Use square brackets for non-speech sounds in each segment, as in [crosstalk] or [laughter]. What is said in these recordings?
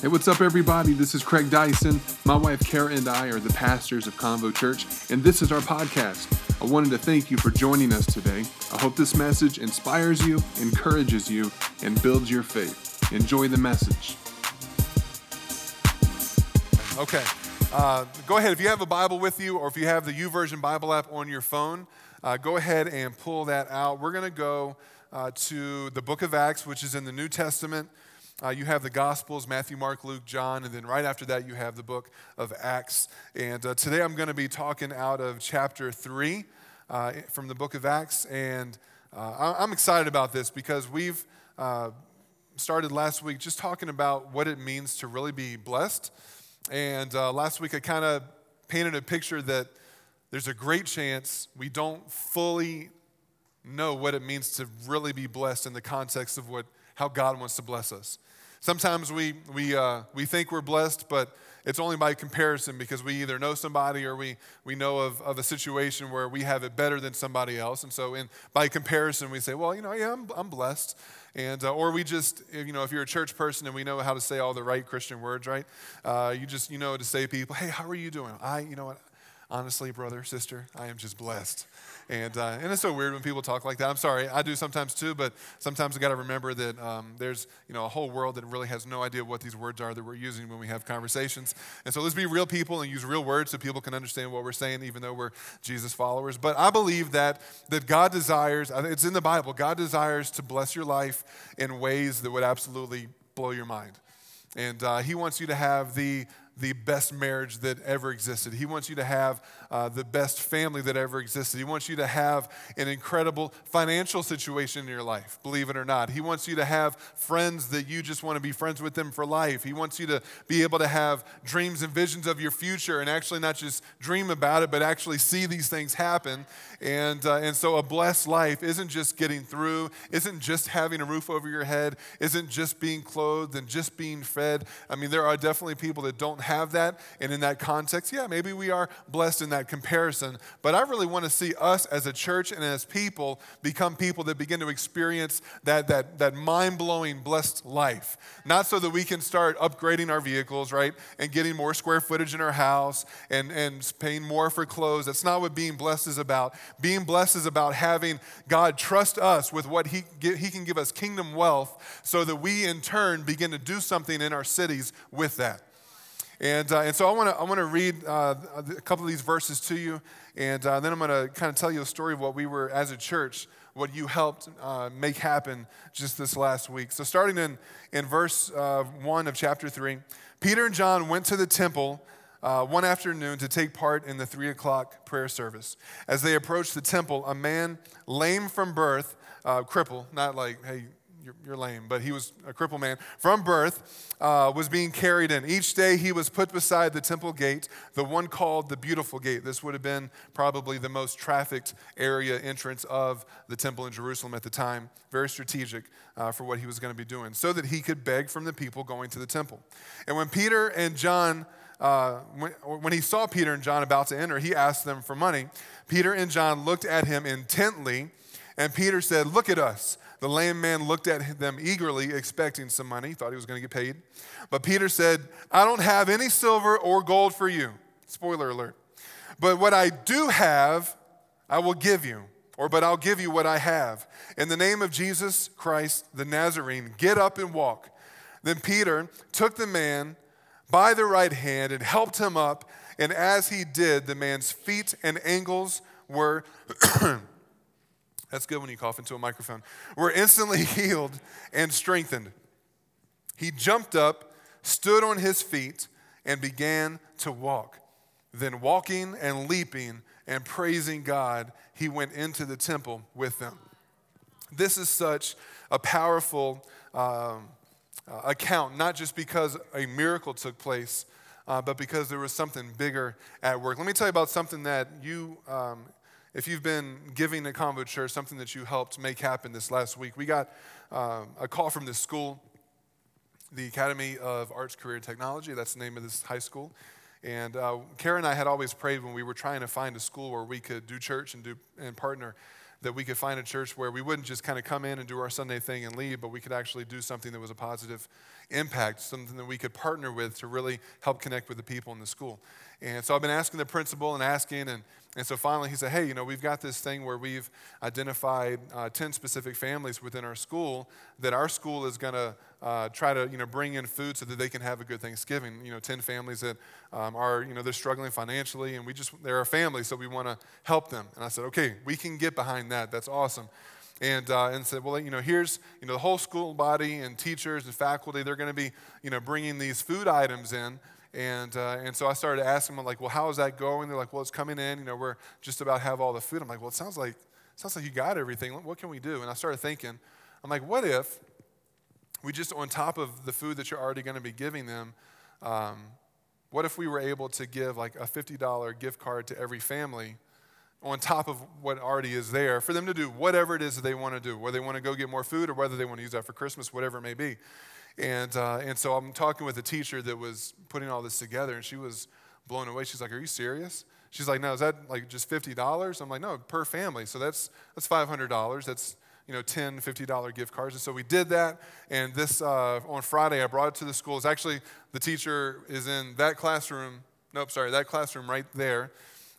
Hey, what's up, everybody? This is Craig Dyson. My wife Kara and I are the pastors of Convo Church, and this is our podcast. I wanted to thank you for joining us today. I hope this message inspires you, encourages you, and builds your faith. Enjoy the message. Okay. Uh, go ahead. If you have a Bible with you, or if you have the YouVersion Bible app on your phone, uh, go ahead and pull that out. We're going to go uh, to the book of Acts, which is in the New Testament. Uh, you have the Gospels Matthew, Mark, Luke, John, and then right after that, you have the book of Acts. And uh, today I'm going to be talking out of chapter 3 uh, from the book of Acts. And uh, I'm excited about this because we've uh, started last week just talking about what it means to really be blessed. And uh, last week I kind of painted a picture that there's a great chance we don't fully know what it means to really be blessed in the context of what, how God wants to bless us. Sometimes we, we, uh, we think we're blessed, but it's only by comparison because we either know somebody or we, we know of, of a situation where we have it better than somebody else. And so, in, by comparison, we say, well, you know, yeah, I'm, I'm blessed. And, uh, or we just, you know, if you're a church person and we know how to say all the right Christian words, right? Uh, you just, you know, to say to people, hey, how are you doing? I, you know what, honestly, brother, sister, I am just blessed. And, uh, and it's so weird when people talk like that. I'm sorry, I do sometimes too, but sometimes I got to remember that um, there's you know, a whole world that really has no idea what these words are that we're using when we have conversations. And so let's be real people and use real words so people can understand what we're saying, even though we're Jesus followers. But I believe that, that God desires, it's in the Bible, God desires to bless your life in ways that would absolutely blow your mind. And uh, He wants you to have the the best marriage that ever existed. He wants you to have uh, the best family that ever existed. He wants you to have an incredible financial situation in your life, believe it or not. He wants you to have friends that you just want to be friends with them for life. He wants you to be able to have dreams and visions of your future and actually not just dream about it, but actually see these things happen. And, uh, and so a blessed life isn't just getting through, isn't just having a roof over your head, isn't just being clothed and just being fed. I mean, there are definitely people that don't have that. And in that context, yeah, maybe we are blessed in that comparison. But I really want to see us as a church and as people become people that begin to experience that, that, that mind blowing, blessed life. Not so that we can start upgrading our vehicles, right? And getting more square footage in our house and, and paying more for clothes. That's not what being blessed is about. Being blessed is about having God trust us with what He, he can give us kingdom wealth so that we in turn begin to do something in our cities with that. And, uh, and so I want to I wanna read uh, a couple of these verses to you, and uh, then I'm going to kind of tell you a story of what we were as a church, what you helped uh, make happen just this last week. So, starting in, in verse uh, 1 of chapter 3, Peter and John went to the temple. Uh, one afternoon to take part in the three o'clock prayer service. As they approached the temple, a man lame from birth, cripple, not like, hey, you're, you're, lame, but he was a crippled man from birth, uh, was being carried in. Each day he was put beside the temple gate, the one called the Beautiful Gate. This would have been probably the most trafficked area entrance of the temple in Jerusalem at the time. Very strategic uh, for what he was going to be doing, so that he could beg from the people going to the temple. And when Peter and John uh, when, when, he saw Peter and John about to enter, he asked them for money. Peter and John looked at him intently, and Peter said, Look at us. The lame man looked at them eagerly, expecting some money, thought he was going to get paid. But Peter said, I don't have any silver or gold for you. Spoiler alert. But what I do have, I will give you. Or, but I'll give you what I have. In the name of Jesus Christ, the Nazarene, get up and walk. Then Peter took the man by the right hand and helped him up. And as he did, the man's feet and ankles were [clears throat] That's good when you cough into a microphone. Were instantly [laughs] healed and strengthened. He jumped up, stood on his feet, and began to walk. Then, walking and leaping and praising God, he went into the temple with them. This is such a powerful um, uh, account, not just because a miracle took place, uh, but because there was something bigger at work. Let me tell you about something that you um, if you've been giving to Convo Church, something that you helped make happen this last week, we got um, a call from this school, the Academy of Arts, Career, and Technology. That's the name of this high school. And uh, and I had always prayed when we were trying to find a school where we could do church and, do, and partner that we could find a church where we wouldn't just kind of come in and do our Sunday thing and leave, but we could actually do something that was a positive impact, something that we could partner with to really help connect with the people in the school. And so I've been asking the principal and asking, and, and so finally he said, Hey, you know, we've got this thing where we've identified uh, 10 specific families within our school that our school is going to uh, try to, you know, bring in food so that they can have a good Thanksgiving. You know, 10 families that um, are, you know, they're struggling financially, and we just, they're a family, so we want to help them. And I said, Okay, we can get behind that. That's awesome and, uh, and said, well, you know, here's, you know, the whole school body and teachers and faculty, they're going to be, you know, bringing these food items in and, uh, and so I started asking them, like, well, how is that going? They're like, well, it's coming in. You know, we're just about to have all the food. I'm like, well, it sounds like, it sounds like you got everything. What can we do? And I started thinking, I'm like, what if we just, on top of the food that you're already going to be giving them, um, what if we were able to give like a $50 gift card to every family on top of what already is there for them to do whatever it is that they want to do, whether they want to go get more food or whether they want to use that for Christmas, whatever it may be. And, uh, and so I'm talking with a teacher that was putting all this together, and she was blown away. She's like, Are you serious? She's like, No, is that like just $50? I'm like, No, per family. So that's, that's $500. That's, you know, $10, $50 gift cards. And so we did that. And this, uh, on Friday, I brought it to the school. It's actually, the teacher is in that classroom. Nope, sorry, that classroom right there.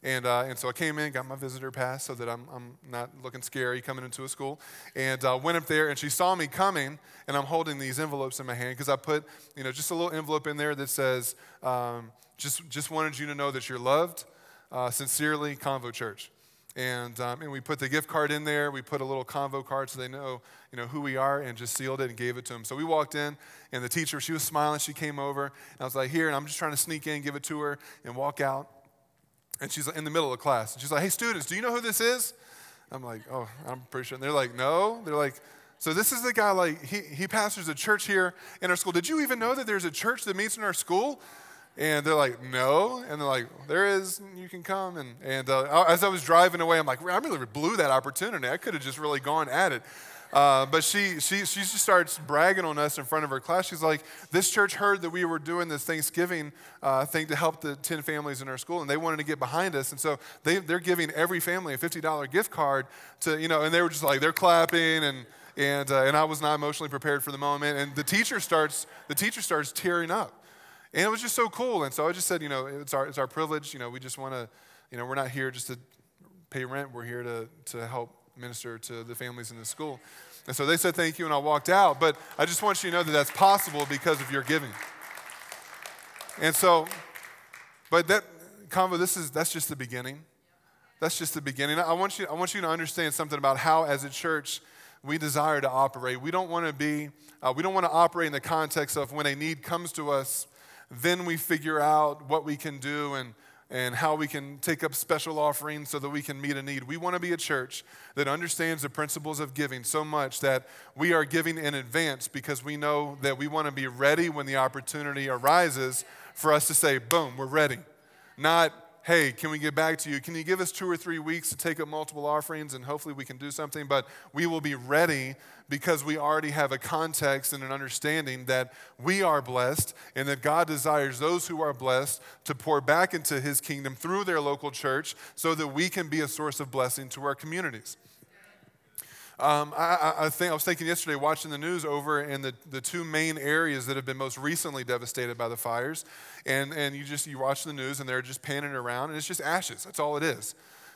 And, uh, and so I came in, got my visitor pass so that I'm, I'm not looking scary coming into a school. And uh, went up there, and she saw me coming, and I'm holding these envelopes in my hand because I put, you know, just a little envelope in there that says, um, just, just wanted you to know that you're loved. Uh, sincerely, Convo Church. And, um, and we put the gift card in there. We put a little convo card so they know, you know who we are and just sealed it and gave it to them. So we walked in, and the teacher, she was smiling. She came over, and I was like, here, and I'm just trying to sneak in, give it to her, and walk out. And she's in the middle of class. And she's like, hey, students, do you know who this is? I'm like, oh, I'm pretty sure. And they're like, no. They're like, so this is the guy, like, he, he pastors a church here in our school. Did you even know that there's a church that meets in our school? And they're like, no. And they're like, there is, you can come. And, and uh, as I was driving away, I'm like, I really blew that opportunity. I could have just really gone at it. Uh, but she, she, she just starts bragging on us in front of her class. She's like, This church heard that we were doing this Thanksgiving uh, thing to help the 10 families in our school, and they wanted to get behind us. And so they, they're giving every family a $50 gift card to, you know, and they were just like, they're clapping and, and, uh, and I was not emotionally prepared for the moment. And the teacher starts, the teacher starts tearing up. And it was just so cool. And so I just said, you know, it's our, it's our privilege. You know, we just want to, you know, we're not here just to pay rent. We're here to, to help minister to the families in the school. And so they said thank you, and I walked out. But I just want you to know that that's possible because of your giving. And so, but that convo, this is that's just the beginning. That's just the beginning. I want you, I want you to understand something about how, as a church, we desire to operate. We don't want to be, uh, we don't want to operate in the context of when a need comes to us, then we figure out what we can do and and how we can take up special offerings so that we can meet a need. We want to be a church that understands the principles of giving so much that we are giving in advance because we know that we want to be ready when the opportunity arises for us to say, boom, we're ready. Not, hey, can we get back to you? Can you give us two or three weeks to take up multiple offerings and hopefully we can do something? But we will be ready because we already have a context and an understanding that we are blessed and that God desires those who are blessed to pour back into his kingdom through their local church so that we can be a source of blessing to our communities. Um, I, I, think I was thinking yesterday, watching the news over in the, the two main areas that have been most recently devastated by the fires, and, and you just you watch the news and they're just panning around, and it's just ashes. That's all it is.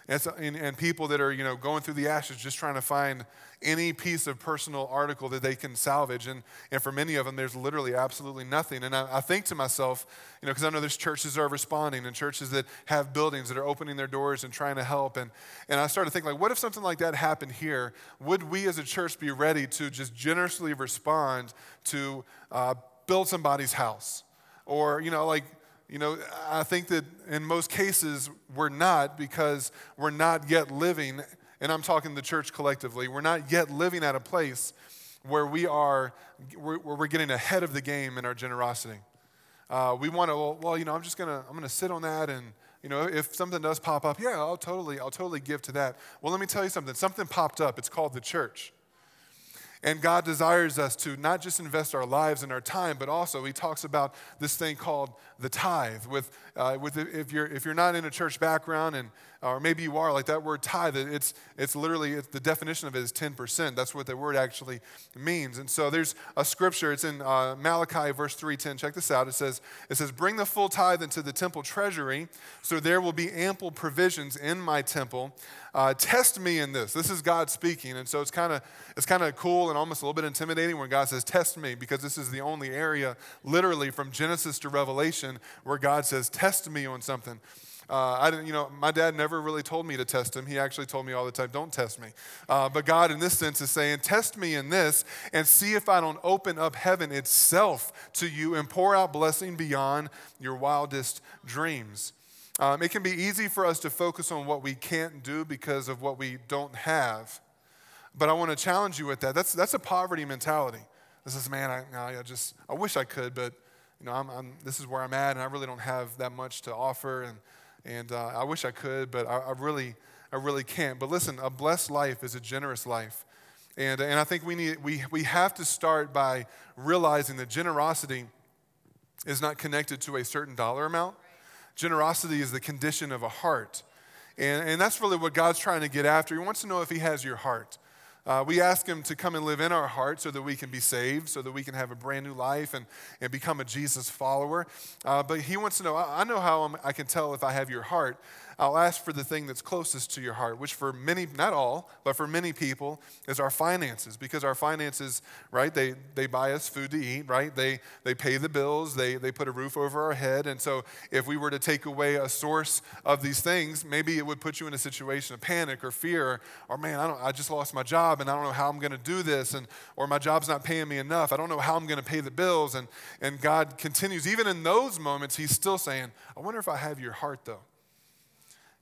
And, and, and, people that are, you know, going through the ashes just trying to find any piece of personal article that they can salvage. And, and for many of them, there's literally absolutely nothing. And I, I think to myself, you know, because I know there's churches that are responding and churches that have buildings that are opening their doors and trying to help. And, and I started to think, like, what if something like that happened here? Would we as a church be ready to just generously respond to uh, build somebody's house? Or, you know, like, you know, I think that in most cases we're not because we're not yet living, and I'm talking the church collectively, we're not yet living at a place where we are, where we're getting ahead of the game in our generosity. Uh, we want to, well, well, you know, I'm just gonna, I'm gonna sit on that, and you know, if something does pop up, yeah, I'll totally, I'll totally give to that. Well, let me tell you something. Something popped up. It's called the church. And God desires us to not just invest our lives and our time, but also He talks about this thing called the tithe. With, uh, with if, you're, if you're not in a church background and or maybe you are, like that word tithe, it's, it's literally, it's, the definition of it is 10%. That's what the word actually means. And so there's a scripture, it's in uh, Malachi verse 3.10. Check this out. It says, it says, bring the full tithe into the temple treasury, so there will be ample provisions in my temple. Uh, test me in this. This is God speaking. And so it's kind of it's kind of cool and almost a little bit intimidating when God says, test me, because this is the only area, literally from Genesis to Revelation, where God says, test me on something. Uh, I didn't, you know, my dad never really told me to test him. He actually told me all the time, don't test me. Uh, but God, in this sense, is saying, test me in this and see if I don't open up heaven itself to you and pour out blessing beyond your wildest dreams. Um, it can be easy for us to focus on what we can't do because of what we don't have. But I want to challenge you with that. That's, that's a poverty mentality. This is, man, I, I just, I wish I could, but you know, I'm, I'm, this is where I'm at, and I really don't have that much to offer. And and uh, I wish I could, but I, I, really, I really can't. But listen, a blessed life is a generous life. And, and I think we, need, we, we have to start by realizing that generosity is not connected to a certain dollar amount. Generosity is the condition of a heart. And, and that's really what God's trying to get after. He wants to know if He has your heart. Uh, we ask Him to come and live in our heart so that we can be saved, so that we can have a brand new life and, and become a Jesus follower. Uh, but He wants to know I, I know how I'm, I can tell if I have your heart I'll ask for the thing that's closest to your heart, which for many, not all, but for many people is our finances. Because our finances, right, they, they buy us food to eat, right? They, they pay the bills, they, they put a roof over our head. And so if we were to take away a source of these things, maybe it would put you in a situation of panic or fear, or man, I, don't, I just lost my job and I don't know how I'm going to do this, and, or my job's not paying me enough. I don't know how I'm going to pay the bills. And, and God continues, even in those moments, He's still saying, I wonder if I have your heart though.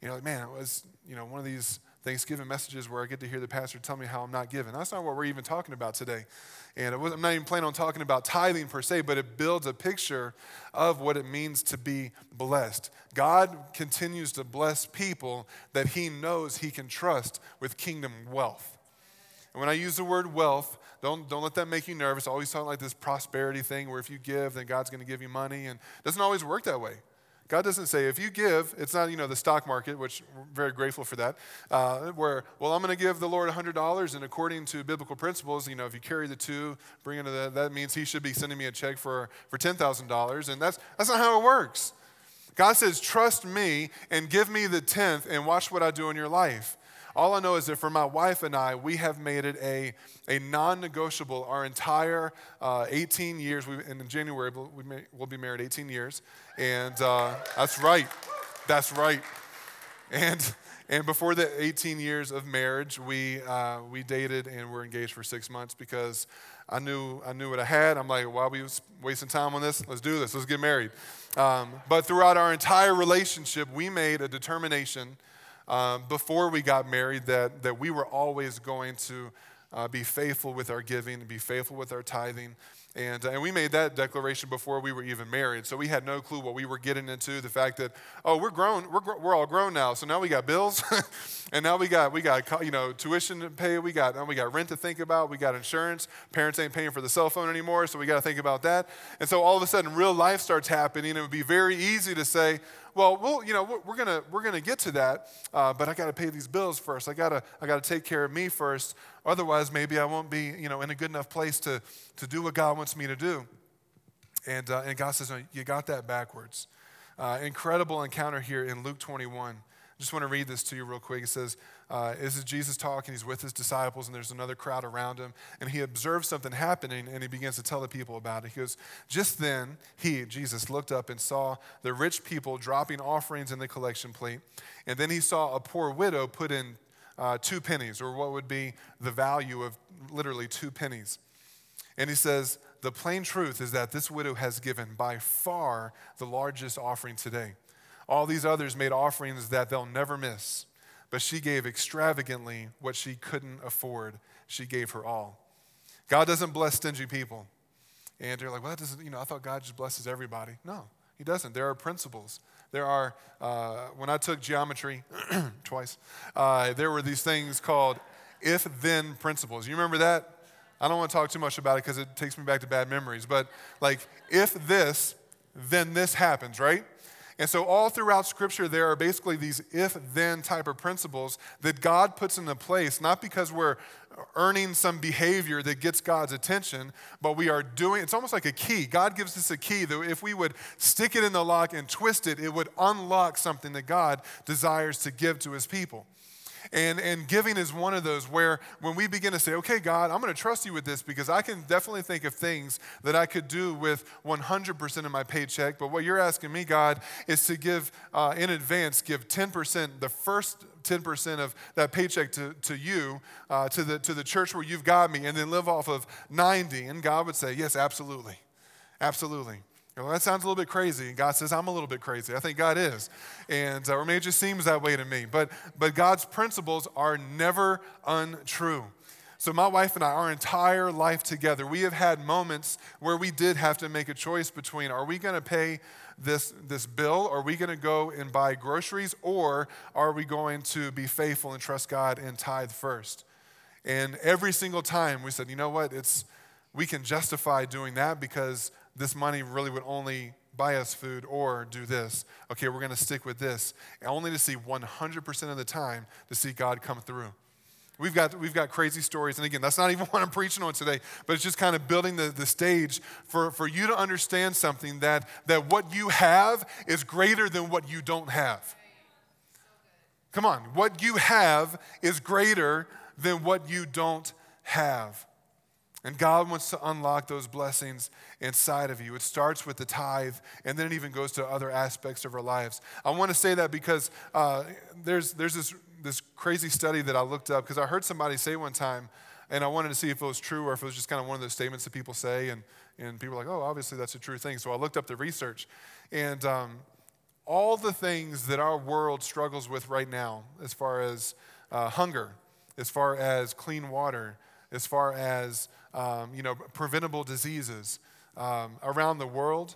You know, like, man, it was, you know, one of these Thanksgiving messages where I get to hear the pastor tell me how I'm not giving. That's not what we're even talking about today. And I'm not even planning on talking about tithing per se, but it builds a picture of what it means to be blessed. God continues to bless people that he knows he can trust with kingdom wealth. And when I use the word wealth, don't, don't let that make you nervous. I always talk like this prosperity thing where if you give, then God's going to give you money. And it doesn't always work that way. God doesn't say, if you give, it's not, you know, the stock market, which we're very grateful for that, uh, where, well, I'm going to give the Lord $100, and according to biblical principles, you know, if you carry the two, bring it to the, that means he should be sending me a check for, for $10,000, and that's, that's not how it works. God says, trust me and give me the tenth and watch what I do in your life. All I know is that for my wife and I, we have made it a, a non negotiable our entire uh, 18 years. We, in January, we may, we'll be married 18 years. And uh, that's right. That's right. And, and before the 18 years of marriage, we, uh, we dated and were engaged for six months because I knew, I knew what I had. I'm like, why are we wasting time on this? Let's do this. Let's get married. Um, but throughout our entire relationship, we made a determination um, before we got married that, that we were always going to uh, be faithful with our giving and be faithful with our tithing. And, uh, and we made that declaration before we were even married. So we had no clue what we were getting into. The fact that, oh, we're grown, we're, we're all grown now. So now we got bills, [laughs] and now we got, we got you know, tuition to pay. We got, now we got rent to think about. We got insurance. Parents ain't paying for the cell phone anymore, so we got to think about that. And so all of a sudden, real life starts happening. It would be very easy to say, well, we'll you know, we're gonna we're gonna get to that, uh, but I got to pay these bills first. I gotta I gotta take care of me first. Otherwise, maybe I won't be you know in a good enough place to to do what God wants me to do. And uh, and God says, no, you got that backwards. Uh, incredible encounter here in Luke 21. I just want to read this to you real quick. It says, uh, This is Jesus talking. He's with his disciples, and there's another crowd around him. And he observes something happening, and he begins to tell the people about it. He goes, Just then, he, Jesus, looked up and saw the rich people dropping offerings in the collection plate. And then he saw a poor widow put in uh, two pennies, or what would be the value of literally two pennies. And he says, The plain truth is that this widow has given by far the largest offering today. All these others made offerings that they'll never miss, but she gave extravagantly what she couldn't afford. She gave her all. God doesn't bless stingy people. And you're like, well, that doesn't, you know, I thought God just blesses everybody. No, He doesn't. There are principles. There are, uh, when I took geometry [clears throat] twice, uh, there were these things called if then principles. You remember that? I don't want to talk too much about it because it takes me back to bad memories. But like, if this, then this happens, right? And so, all throughout Scripture, there are basically these if then type of principles that God puts into place, not because we're earning some behavior that gets God's attention, but we are doing it's almost like a key. God gives us a key that if we would stick it in the lock and twist it, it would unlock something that God desires to give to his people. And, and giving is one of those where when we begin to say, okay, God, I'm going to trust you with this because I can definitely think of things that I could do with 100% of my paycheck. But what you're asking me, God, is to give uh, in advance, give 10%, the first 10% of that paycheck to, to you, uh, to, the, to the church where you've got me, and then live off of 90. And God would say, yes, absolutely. Absolutely. Well, that sounds a little bit crazy. And God says, I'm a little bit crazy. I think God is. And, uh, or maybe it just seems that way to me. But, but God's principles are never untrue. So, my wife and I, our entire life together, we have had moments where we did have to make a choice between are we going to pay this, this bill? Are we going to go and buy groceries? Or are we going to be faithful and trust God and tithe first? And every single time we said, you know what? It's, we can justify doing that because this money really would only buy us food or do this. Okay, we're going to stick with this. And Only to see 100% of the time to see God come through. We've got, we've got crazy stories. And again, that's not [laughs] even what I'm preaching on today, but it's just kind of building the, the stage for, for you to understand something that, that what you have is greater than what you don't have. Come on, what you have is greater than what you don't have. And God wants to unlock those blessings inside of you. It starts with the tithe, and then it even goes to other aspects of our lives. I want to say that because uh, there's, there's this, this crazy study that I looked up because I heard somebody say one time, and I wanted to see if it was true or if it was just kind of one of those statements that people say, and, and people are like, oh, obviously that's a true thing. So I looked up the research, and um, all the things that our world struggles with right now, as far as uh, hunger, as far as clean water, as far as um, you know, preventable diseases um, around the world,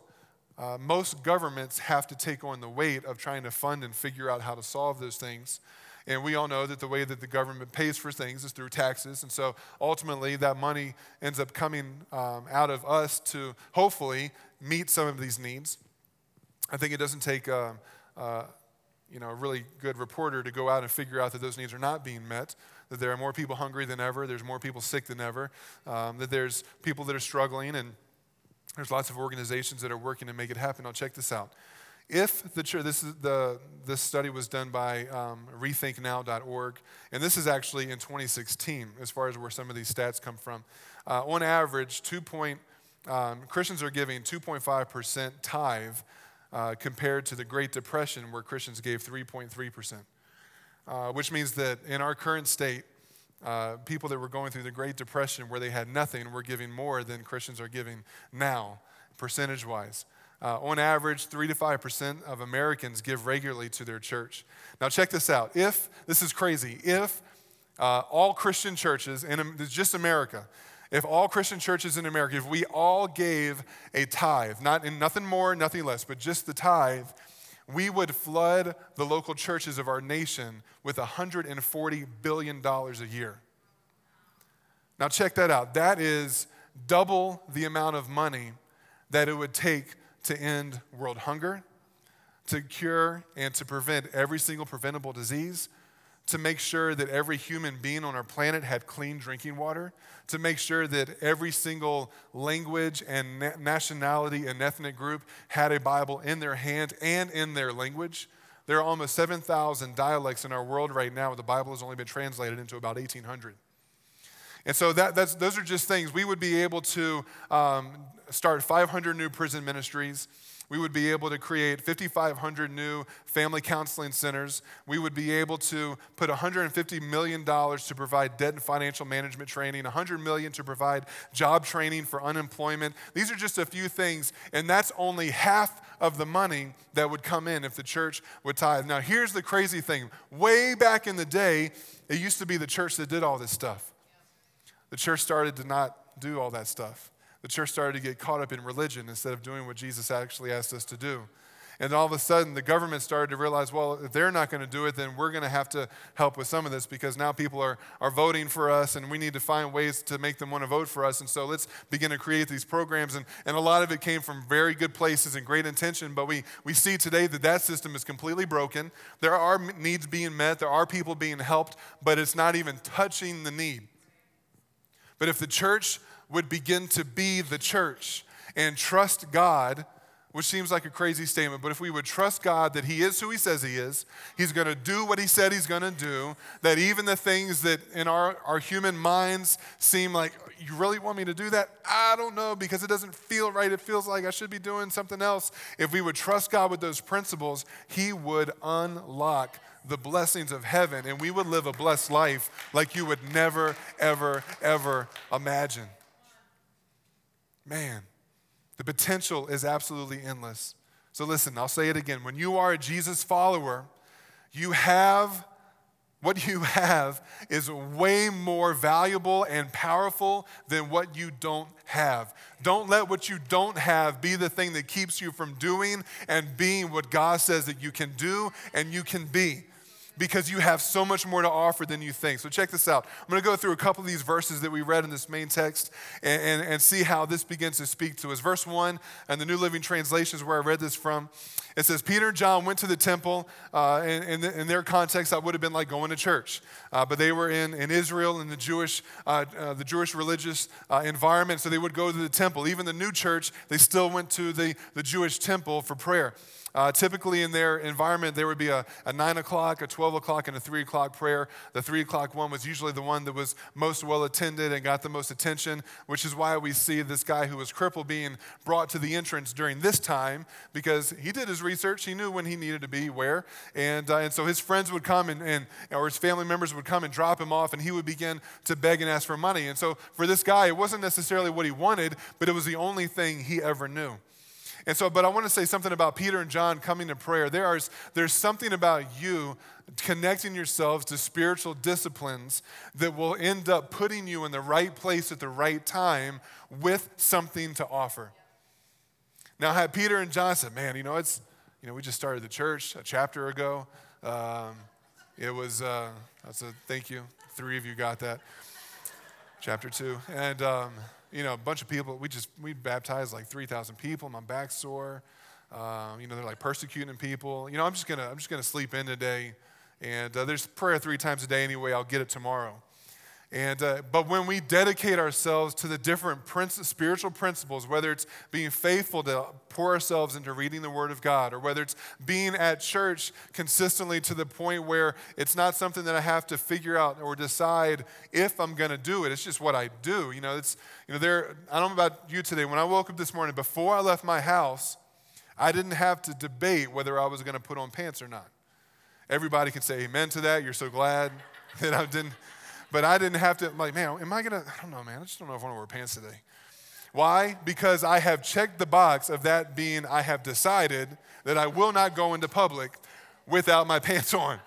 uh, most governments have to take on the weight of trying to fund and figure out how to solve those things. And we all know that the way that the government pays for things is through taxes. And so ultimately, that money ends up coming um, out of us to hopefully meet some of these needs. I think it doesn't take uh, uh, you know, a really good reporter to go out and figure out that those needs are not being met that there are more people hungry than ever, there's more people sick than ever, um, that there's people that are struggling, and there's lots of organizations that are working to make it happen. Now, check this out. If the church, this, is the, this study was done by um, rethinknow.org, and this is actually in 2016, as far as where some of these stats come from. Uh, on average, 2 point, um, Christians are giving 2.5% tithe uh, compared to the Great Depression, where Christians gave 3.3% uh, which means that in our current state, uh, people that were going through the Great Depression where they had nothing were giving more than Christians are giving now, percentage wise. Uh, on average, 3 to 5% of Americans give regularly to their church. Now, check this out. If, this is crazy, if uh, all Christian churches, in just America, if all Christian churches in America, if we all gave a tithe, not in nothing more, nothing less, but just the tithe, we would flood the local churches of our nation with $140 billion a year. Now, check that out. That is double the amount of money that it would take to end world hunger, to cure and to prevent every single preventable disease, to make sure that every human being on our planet had clean drinking water, to make sure that every single language and nationality and ethnic group had a Bible in their hand and in their language. There are almost 7,000 dialects in our world right now. The Bible has only been translated into about 1,800. And so that, those are just things. We would be able to um, start 500 new prison ministries we would be able to create 5,500 new family counseling centers. We would be able to put $150 million to provide debt and financial management training, 100 million to provide job training for unemployment. These are just a few things, and that's only half of the money that would come in if the church would tithe. Now, here's the crazy thing way back in the day, it used to be the church that did all this stuff. The church started to not do all that stuff the church started to get caught up in religion instead of doing what Jesus actually asked us to do. And all of a sudden, the government started to realize, well, if they're not going to do it, then we're going to have to help with some of this because now people are, are voting for us and we need to find ways to make them want to vote for us. And so let's begin to create these programs. And, and a lot of it came from very good places and great intention, but we, we see today that that system is completely broken. There are needs being met, there are people being helped, but it's not even touching the need. But if the church would begin to be the church and trust God, which seems like a crazy statement, but if we would trust God that He is who He says He is, He's to do what He said He's to do, that even the things that in our, our human minds seem like, you really want me to do that? I don't know because it doesn't feel right. It feels like I should be doing something else. If we would trust God with those principles, He would unlock the blessings of heaven and we would live a blessed life like you would never, ever, ever imagine. Man. The potential is absolutely endless. So listen, I'll say it again. When you are a Jesus follower, you have what you [laughs] have is way more valuable and powerful than what you don't have. Don't let what you don't have be the thing that keeps you from doing and being what God says that you can do and you can be because you have so much more to offer than you think. So, check this out. I'm going to go through a couple of these verses that we read in this main text and, and, and see how this begins to speak to us. Verse 1 and the New Living Translation is where I read this from. It says, Peter and John went to the temple. Uh, in, in, the, in, their context, that would have been like going to church. Uh, but they were in, in Israel, in the Jewish, uh, uh the Jewish religious uh, environment, so they would go to the temple. Even the new church, they still went to the, the Jewish temple for prayer. Uh, typically, in their environment, there would be a, a 9 o'clock, a 12 o'clock, and a 3 o'clock prayer. The 3 o'clock one was usually the one that was most well attended and got the most attention, which is why we see this guy who was crippled being brought to the entrance during this time because he did his research. He knew when he needed to be where. And, uh, and so his friends would come and, and, or his family members would come and drop him off, and he would begin to beg and ask for money. And so for this guy, it wasn't necessarily what he wanted, but it was the only thing he ever knew. And so, but I want to say something about Peter and John coming to prayer. There is, there's something about you connecting yourselves to spiritual disciplines that will end up putting you in the right place at the right time with something to offer. Now, I had Peter and John said, man, you know, it's, you know, we just started the church a chapter ago. Um, it was, uh, that's a thank you. Three of you got that. Chapter two. And, um, you know, a bunch of people, we just, we baptized like 3,000 people. My back's sore. Um, you know, they're like persecuting people. You know, I'm just to, I'm just to sleep in today. And uh, there's prayer three times a day anyway. I'll get it tomorrow. And, uh, but when we dedicate ourselves to the different spiritual principles, whether it's being faithful to pour ourselves into reading the Word of God, or whether it's being at church consistently to the point where it's not something that I have to figure out or decide if I'm going to do it, it's just what I do. You know, it's, you know, there, I don't know about you today. When I woke up this morning, before I left my house, I didn't have to debate whether I was going to put on pants or not. Everybody can say amen to that. You're so glad [laughs] that I didn't but I didn't have to, like, man, am I gonna, I don't know, man, I just don't know if I wanna wear pants today. Why? Because I have checked the box of that being, I have decided that I will not go into public without my [laughs] pants on.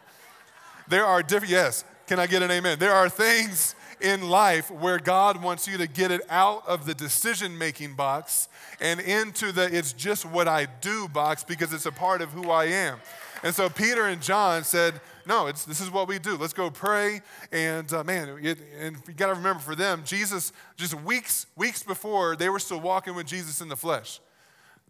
There are different, yes, can I get an amen? There are things in life where God wants you to get it out of the decision making box and into the it's just what I do box because it's a part of who I am. And so Peter and John said, no, it's, this is what we do. Let's go pray. And uh, man, it, and you got to remember for them, Jesus, just weeks, weeks before, they were still walking with Jesus in the flesh.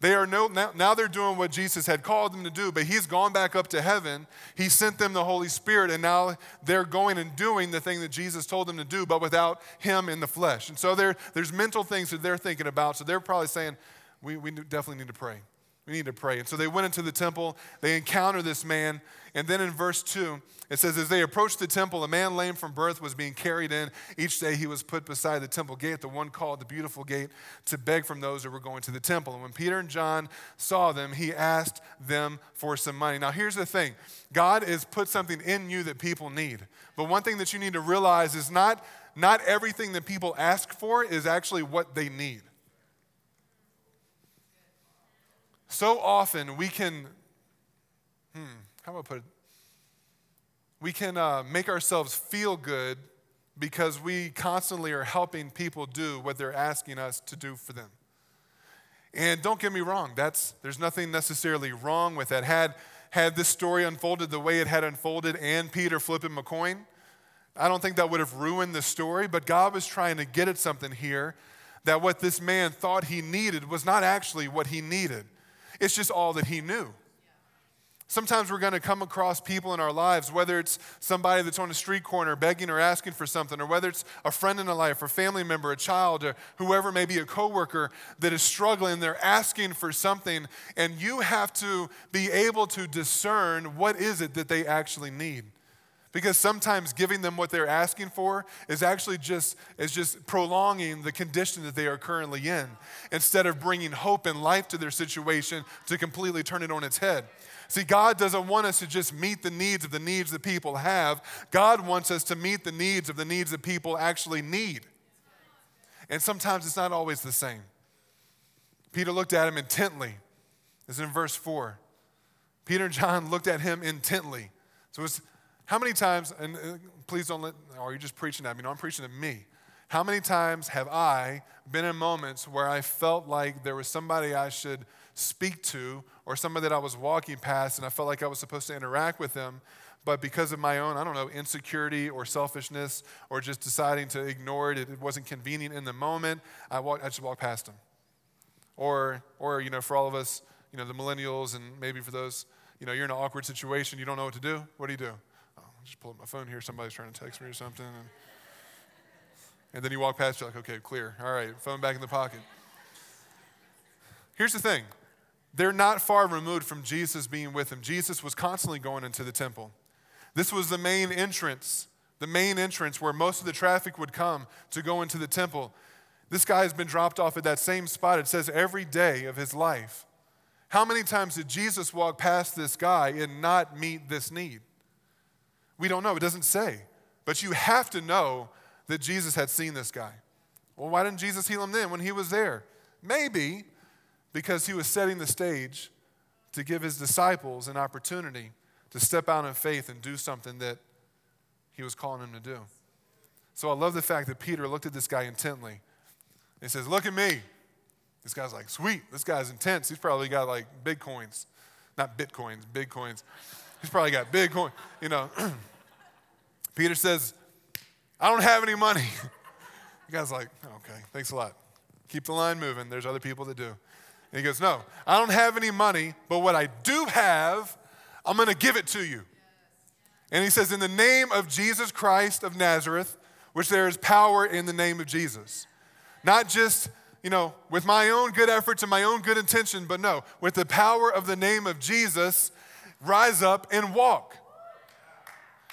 They are no, now, now they're doing what Jesus had called them to do, but he's gone back up to heaven. He sent them the Holy Spirit, and now they're going and doing the thing that Jesus told them to do, but without him in the flesh. And so there's mental things that they're thinking about. So they're probably saying, we, we definitely need to pray. We need to pray. And so they went into the temple, they encounter this man, and then in verse 2, it says, As they approached the temple, a man lame from birth was being carried in. Each day he was put beside the temple gate, the one called the Beautiful Gate, to beg from those who were going to the temple. And when Peter and John saw them, he asked them for some money. Now, here's the thing God has put something in you that people need. But one thing that you need to realize is not, not everything that people ask for is actually what they need. So often we can, hmm, how about put it? We can uh, make ourselves feel good because we constantly are helping people do what they're asking us to do for them. And don't get me wrong, that's, there's nothing necessarily wrong with that. Had, had this story unfolded the way it had unfolded and Peter flipping a coin, I don't think that would have ruined the story, but God was trying to get at something here that what this man thought he needed was not actually what he needed. It's just all that he knew. Sometimes we're going to come across people in our lives, whether it's somebody that's on a street corner begging or asking for something, or whether it's a friend in a life, or family member, a child, or whoever may be a coworker that is struggling. They're asking for something, and you have to be able to discern what is it that they actually need. Because sometimes giving them what they're asking for is actually just, is just prolonging the condition that they are currently in instead of bringing hope and life to their situation to completely turn it on its head. See, God doesn't want us to just meet the needs of the needs that people have. God wants us to meet the needs of the needs that people actually need. And sometimes it's not always the same. Peter looked at him intently. This is in verse 4. Peter and John looked at him intently. So it's how many times, and uh, please don't let, or are you just preaching at me? No, I'm preaching at me. How many times have I been in moments where I felt like there was somebody I should speak to or somebody that I was walking past and I felt like I was supposed to interact with them, but because of my own, I don't know, insecurity or selfishness or just deciding to ignore it, it wasn't convenient in the moment, I, walked, I just walked past them. Or, or, you know, for all of us, you know, the millennials and maybe for those, you know, you're in an awkward situation, you don't know what to do. What do you do? Just pull up my phone here, somebody's trying to text me or something. And, and then you walk past, you're like, okay, clear. All right, phone back in the pocket. Here's the thing they're not far removed from Jesus being with them. Jesus was constantly going into the temple. This was the main entrance, the main entrance where most of the traffic would come to go into the temple. This guy has been dropped off at that same spot, it says, every day of his life. How many times did Jesus walk past this guy and not meet this need? We don't know, it doesn't say. But you have to know that Jesus had seen this guy. Well, why didn't Jesus heal him then when he was there? Maybe because he was setting the stage to give his disciples an opportunity to step out in faith and do something that he was calling them to do. So I love the fact that Peter looked at this guy intently. He says, Look at me. This guy's like, Sweet, this guy's intense. He's probably got like big coins. Not bitcoins, big coins. He's probably got big coins. You know, [clears throat] Peter says, I don't have any money. [laughs] the guy's like, Okay, thanks a lot. Keep the line moving. There's other people that do. And he goes, No, I don't have any money, but what I do have, I'm going to give it to you. And he says, In the name of Jesus Christ of Nazareth, which there is power in the name of Jesus. Not just, you know, with my own good efforts and my own good intention, but no, with the power of the name of Jesus, rise up and walk.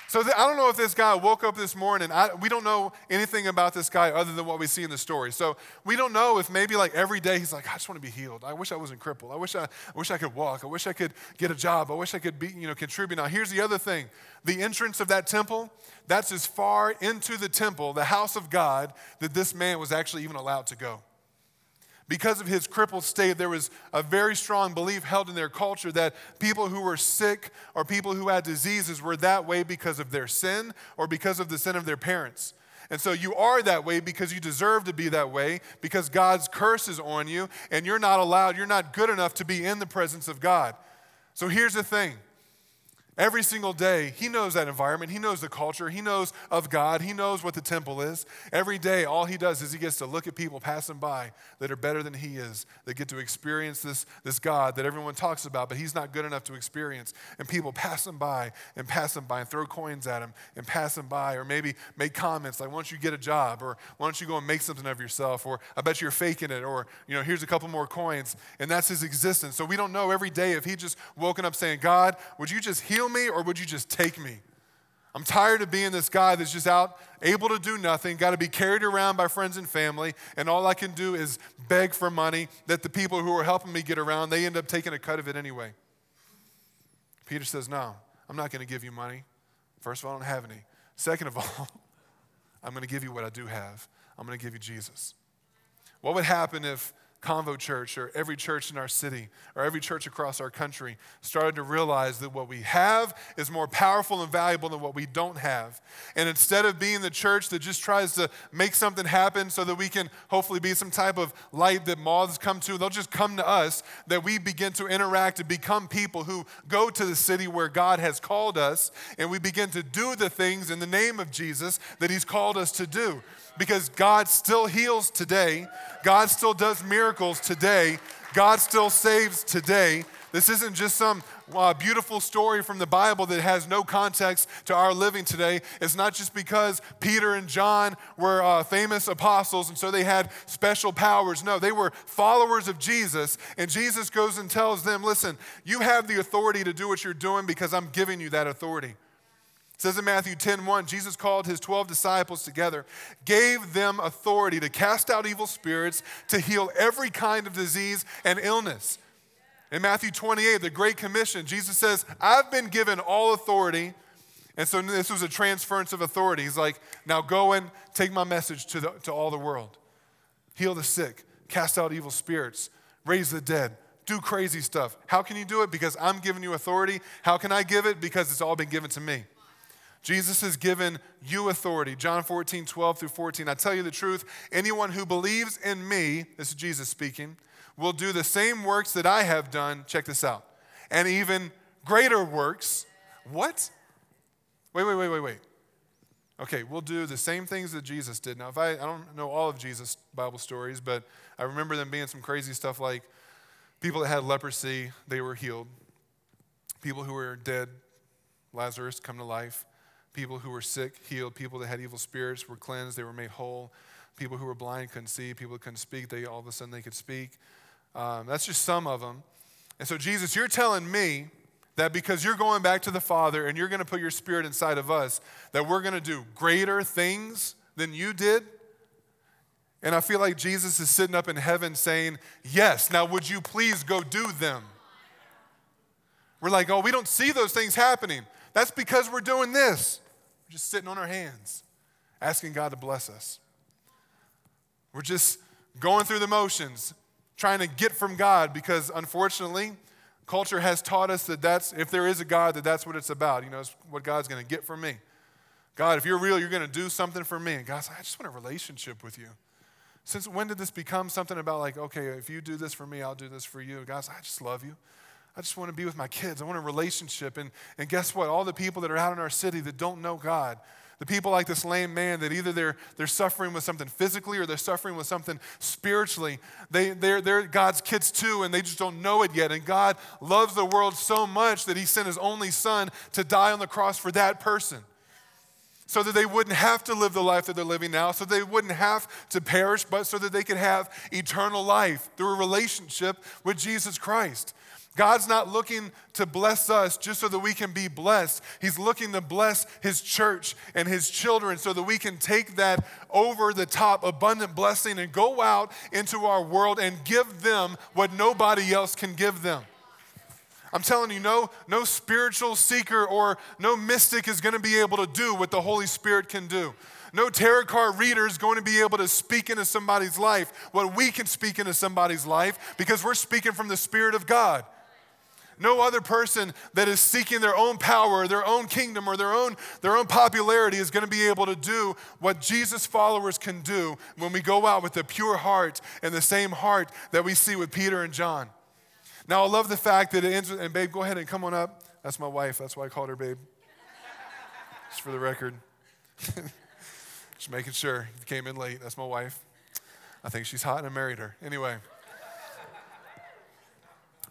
So I don't know if this guy woke up this morning. I, we don't know anything about this guy other than what we see in the story. So we don't know if maybe like every day he's like, I just want to be healed. I wish I wasn't crippled. I wish I, I wish I could walk. I wish I could get a job. I wish I could be, you know, contribute. Now here's the other thing: the entrance of that temple. That's as far into the temple, the house of God, that this man was actually even allowed to go because of his crippled state, there was a very strong belief held in their culture that people who were sick or people who had diseases were that way because of their sin or because of the sin of their parents. And so you are that way because you deserve to be that way because God's curse is on you and you're not allowed, you're not good enough to be in the presence of God. So here's the thing Every single day, he knows that environment. He knows the culture. He knows of God. He knows what the temple is. Every day, all he does is he gets to look at people passing by that are better than he is, that get to experience this, this God that everyone talks about, but he's not good enough to experience. And people pass him by and pass him by and throw coins at him and pass him by, or maybe make comments like, why don't you get a job? Or why don't you go and make something of yourself? Or I bet you're faking it. Or, you know, here's a couple more coins. And that's his existence. So we don't know every day if he just woken up saying, God, would you just heal me or would you just take me? I'm tired of being this guy that's just out, able to do nothing, got to be carried around by friends and family, and all I can do is beg for money that the people who are helping me get around, they end up taking a cut of it anyway. Peter says, No, I'm not going to give you money. First of all, I don't have any. Second of all, [laughs] I'm going to give you what I do have. I'm going to give you Jesus. What would happen if Convo Church or every church in our city or every church across our country started to realize that what we have is more powerful and valuable than what we don't have. And instead of being the church that just tries to make something happen so that we can hopefully be some type of light that moths come to, they'll just come to us, that we begin to interact and become people who go to the city where God has called us and we begin to do the things in the name of Jesus that He's called us to do because God still heals today. God still does miracles today. God still saves today. This isn't just some uh, beautiful story from the Bible that has no context to our living today. It's not just because Peter and John were uh, famous apostles and so they had special powers. No, they were followers of Jesus. And Jesus goes and tells them, listen, you have the authority to do what you're doing because I'm giving you that authority. It says in Matthew 10 1, Jesus called his 12 disciples together, gave them authority to cast out evil spirits, to heal every kind of disease and illness. In Matthew 28, the Great Commission, Jesus says, I've been given all authority. And so this was a transference of authority. He's like, now go and take my message to, the, to all the world. Heal the sick, cast out evil spirits, raise the dead, do crazy stuff. How can you do it? Because I'm giving you authority. How can I give it? Because it's all been given to me. Jesus has given you authority. John 14, 12 through 14. I tell you the truth, anyone who believes in me, this is Jesus speaking, will do the same works that I have done. Check this out. And even greater works. What? Wait, wait, wait, wait, wait. Okay, we'll do the same things that Jesus did. Now, if I, I don't know all of Jesus' Bible stories, but I remember them being some crazy stuff like people that had leprosy, they were healed. People who were dead, Lazarus, come to life. People who were sick, healed. People that had evil spirits were cleansed, they were made whole. People who were blind couldn't see. People who couldn't speak, they all of a sudden they could speak. Um, that's just some of them. And so, Jesus, you're telling me that because you're going back to the Father and you're going to put your spirit inside of us, that we're going to do greater things than you did? And I feel like Jesus is sitting up in heaven saying, Yes, now would you please go do them? We're like, Oh, we don't see those things happening. That's because we're doing this. We're just sitting on our hands, asking God to bless us. We're just going through the motions, trying to get from God because unfortunately, culture has taught us that that's, if there is a God, that that's what it's about. You know, it's what God's going to get from me. God, if you're real, you're going to do something for me. And God's like, I just want a relationship with you. Since when did this become something about like, okay, if you do this for me, I'll do this for you? God's like, I just love you. I just want to be with my kids. I want a relationship. And, and guess what? All the people that are out in our city that don't know God, the people like this lame man that either they're, they're suffering with something physically or they're suffering with something spiritually, they, they're, they're God's kids too, and they just don't know it yet. And God loves the world so much that He sent His only Son to die on the cross for that person so that they wouldn't have to live the life that they're living now, so they wouldn't have to perish, but so that they could have eternal life through a relationship with Jesus Christ. God's not looking to bless us just so that we can be blessed. He's looking to bless His church and His children so that we can take that over the top abundant blessing and go out into our world and give them what nobody else can give them. I'm telling you, no, no spiritual seeker or no mystic is going to be able to do what the Holy Spirit can do. No tarot card reader is going to be able to speak into somebody's life what we can speak into somebody's life because we're speaking from the Spirit of God. No other person that is seeking their own power, their own kingdom, or their own, their own popularity is going to be able to do what Jesus followers can do when we go out with a pure heart and the same heart that we see with Peter and John. Now, I love the fact that it ends with, and babe, go ahead and come on up. That's my wife. That's why I called her babe. Just for the record. [laughs] Just making sure. You came in late. That's my wife. I think she's hot and I married her. Anyway,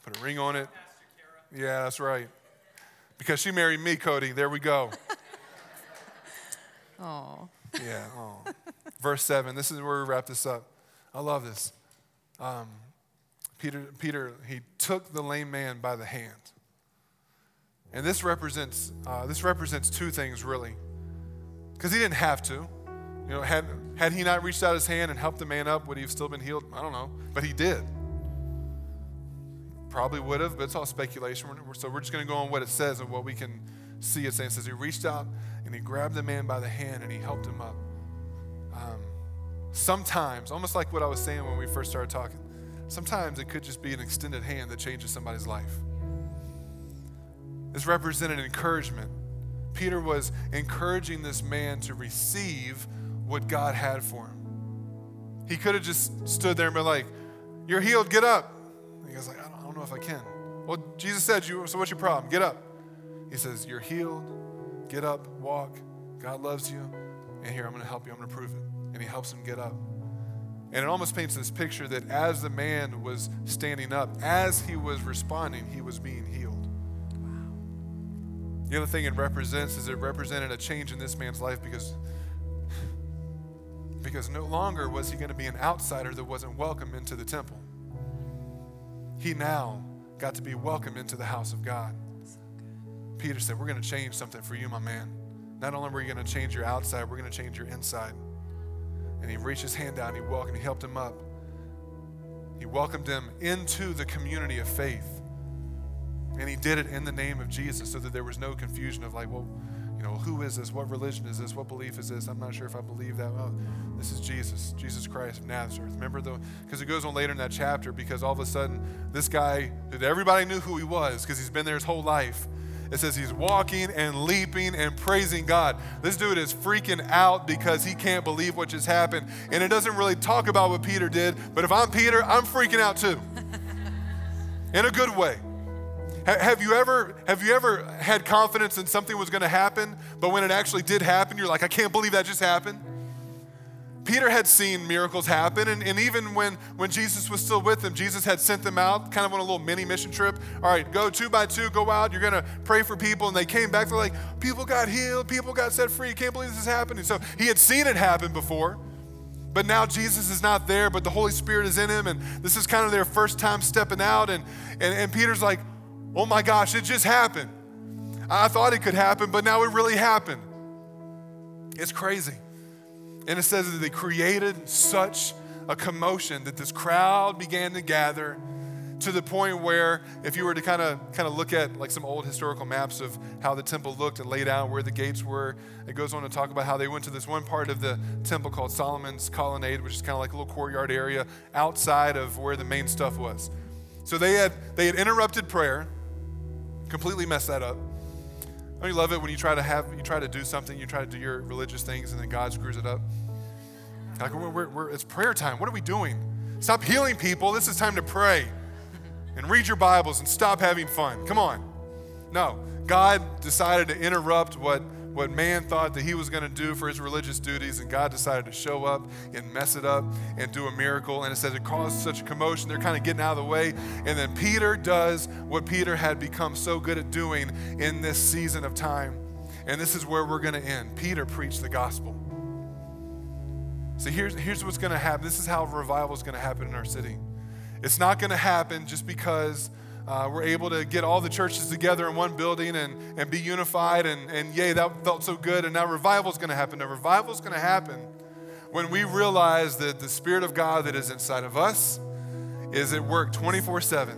put a ring on it. Yeah, that's right. Because she married me, Cody. There we go. [laughs] Oh. Yeah. Oh. Verse 7. This is where we wrap this up. I love this. Um, Peter, Peter, he took the lame man by the hand. And this represents, uh, this represents two things, really. Because he didn't have to. You know, had, had he not reached out his hand and helped the man up, would he have still been healed? I don't know. But he did. Probably would have, but it's all speculation. So we're just going to go on what it says and what we can see it saying. It says he reached out and he grabbed the man by the hand and he helped him up. Um, sometimes, almost like what I was saying when we first started talking, sometimes it could just be an extended hand that changes somebody's life. This represented encouragement. Peter was encouraging this man to receive what God had for him. He could have just stood there and been like, You're healed, get up. And he goes like, I don't, if I can. Well, Jesus said, you, so what's your problem? Get up. He says, You're healed, get up, walk. God loves you. And here, I'm going to help you. I'm going to prove it. And he helps him get up. And it almost paints this picture that as the man was standing up, as he was responding, he was being healed. Wow. The other thing it represents is it represented a change in this man's life because, because no longer was he going to be an outsider that wasn't welcome into the temple. He now got to be welcomed into the house of God. Peter said, We're going to change something for you, my man. Not only are we going to change your outside, we're going to change your inside. And he reached his hand out and he welcomed, he helped him up. He welcomed him into the community of faith. And he did it in the name of Jesus so that there was no confusion of like, well, know, who is this? What religion is this? What belief is this? I'm not sure if I believe that. Oh, this is Jesus, Jesus Christ of Nazareth. Remember the because it goes on later in that chapter because all of a sudden this guy everybody knew who he was because he's been there his whole life it says he's walking and leaping and praising God. This dude is freaking out because he can't believe what just happened. And it doesn't really talk about what Peter did, but if I'm Peter, I'm freaking out too. [laughs] In a good way. Have you ever have you ever had confidence in something was going to happen, but when it actually did happen, you're like, I can't believe that just happened? Peter had seen miracles happen, and, and even when, when Jesus was still with them, Jesus had sent them out kind of on a little mini mission trip. All right, go two by two, go out, you're gonna pray for people. And they came back, they're like, people got healed, people got set free, can't believe this is happening. So he had seen it happen before, but now Jesus is not there, but the Holy Spirit is in him, and this is kind of their first time stepping out. And, and, and Peter's like, oh my gosh, it just happened. I thought it could happen, but now it really happened. It's crazy. And it says that they created such a commotion that this crowd began to gather to the point where if you were to kind of kind of look at like some old historical maps of how the temple looked and laid out where the gates were it goes on to talk about how they went to this one part of the temple called solomon's colonnade which is kind of like a little courtyard area outside of where the main stuff was so they had they had interrupted prayer completely messed that up don't you love it when you try to have you try to do something, you try to do your religious things, and then God screws it up? Like we're, we're, we're, it's prayer time. What are we doing? Stop healing people. This is time to pray and read your Bibles and stop having fun. Come on. No, God decided to interrupt what what man thought that he was going to do for his religious duties, and God decided to show up and mess it up and do a miracle. And it says it caused such a commotion. They're kind of getting out of the way. And then Peter does what Peter had become so good at doing in this season of time. And this is where we're going to end. Peter preached the gospel. So here's, here's what's going to happen. This is how revival is going to happen in our city. It's not going to happen just because uh, we're able to get all the churches together in one building and, and be unified. And, and yay, that felt so good. And now revival is going to happen. Now, revival is going to happen when we realize that the Spirit of God that is inside of us is at work 24 7.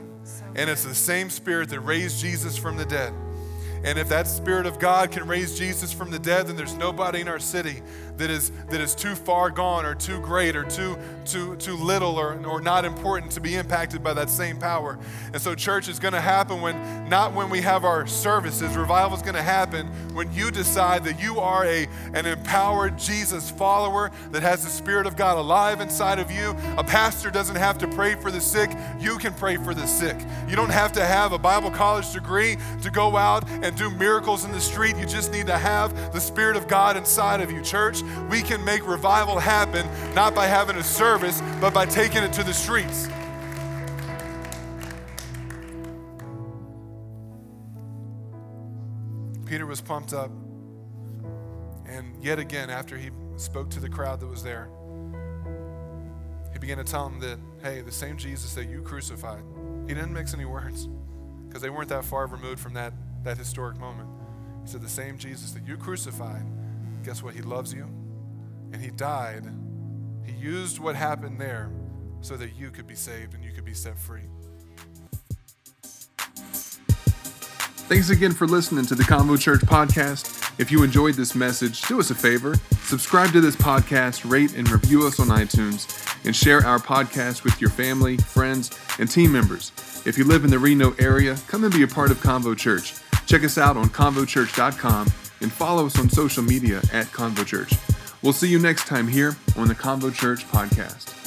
And it's the same Spirit that raised Jesus from the dead. And if that Spirit of God can raise Jesus from the dead, then there's nobody in our city that is, that is too far gone or too great or too, too, too little or, or not important to be impacted by that same power. And so church is going to happen when, not when we have our services, revival is going to happen when you decide that you are a, an empowered Jesus follower that has the Spirit of God alive inside of you. A pastor doesn't have to pray for the sick, you can pray for the sick. You don't have to have a Bible college degree to go out and do miracles in the street. You just need to have the Spirit of God inside of you, church we can make revival happen not by having a service, but by taking it to the streets. Peter was pumped up. And yet again, after he spoke to the crowd that was there, he began to tell them that, hey, the same Jesus that you crucified, he didn't mix any words because they weren't that far removed from that, that historic moment. He said, the same Jesus that you crucified, guess what? He loves you and he died, he used what happened there so that you could be saved and you could be set free. Thanks again for listening to the Convo Church podcast. If you enjoyed this message, do us a favor subscribe to this podcast, rate and review us on iTunes, and share our podcast with your family, friends, and team members. If you live in the Reno area, come and be a part of Convo Church. Check us out on convochurch.com and follow us on social media at Convo Church. We'll see you next time here on the Convo Church podcast.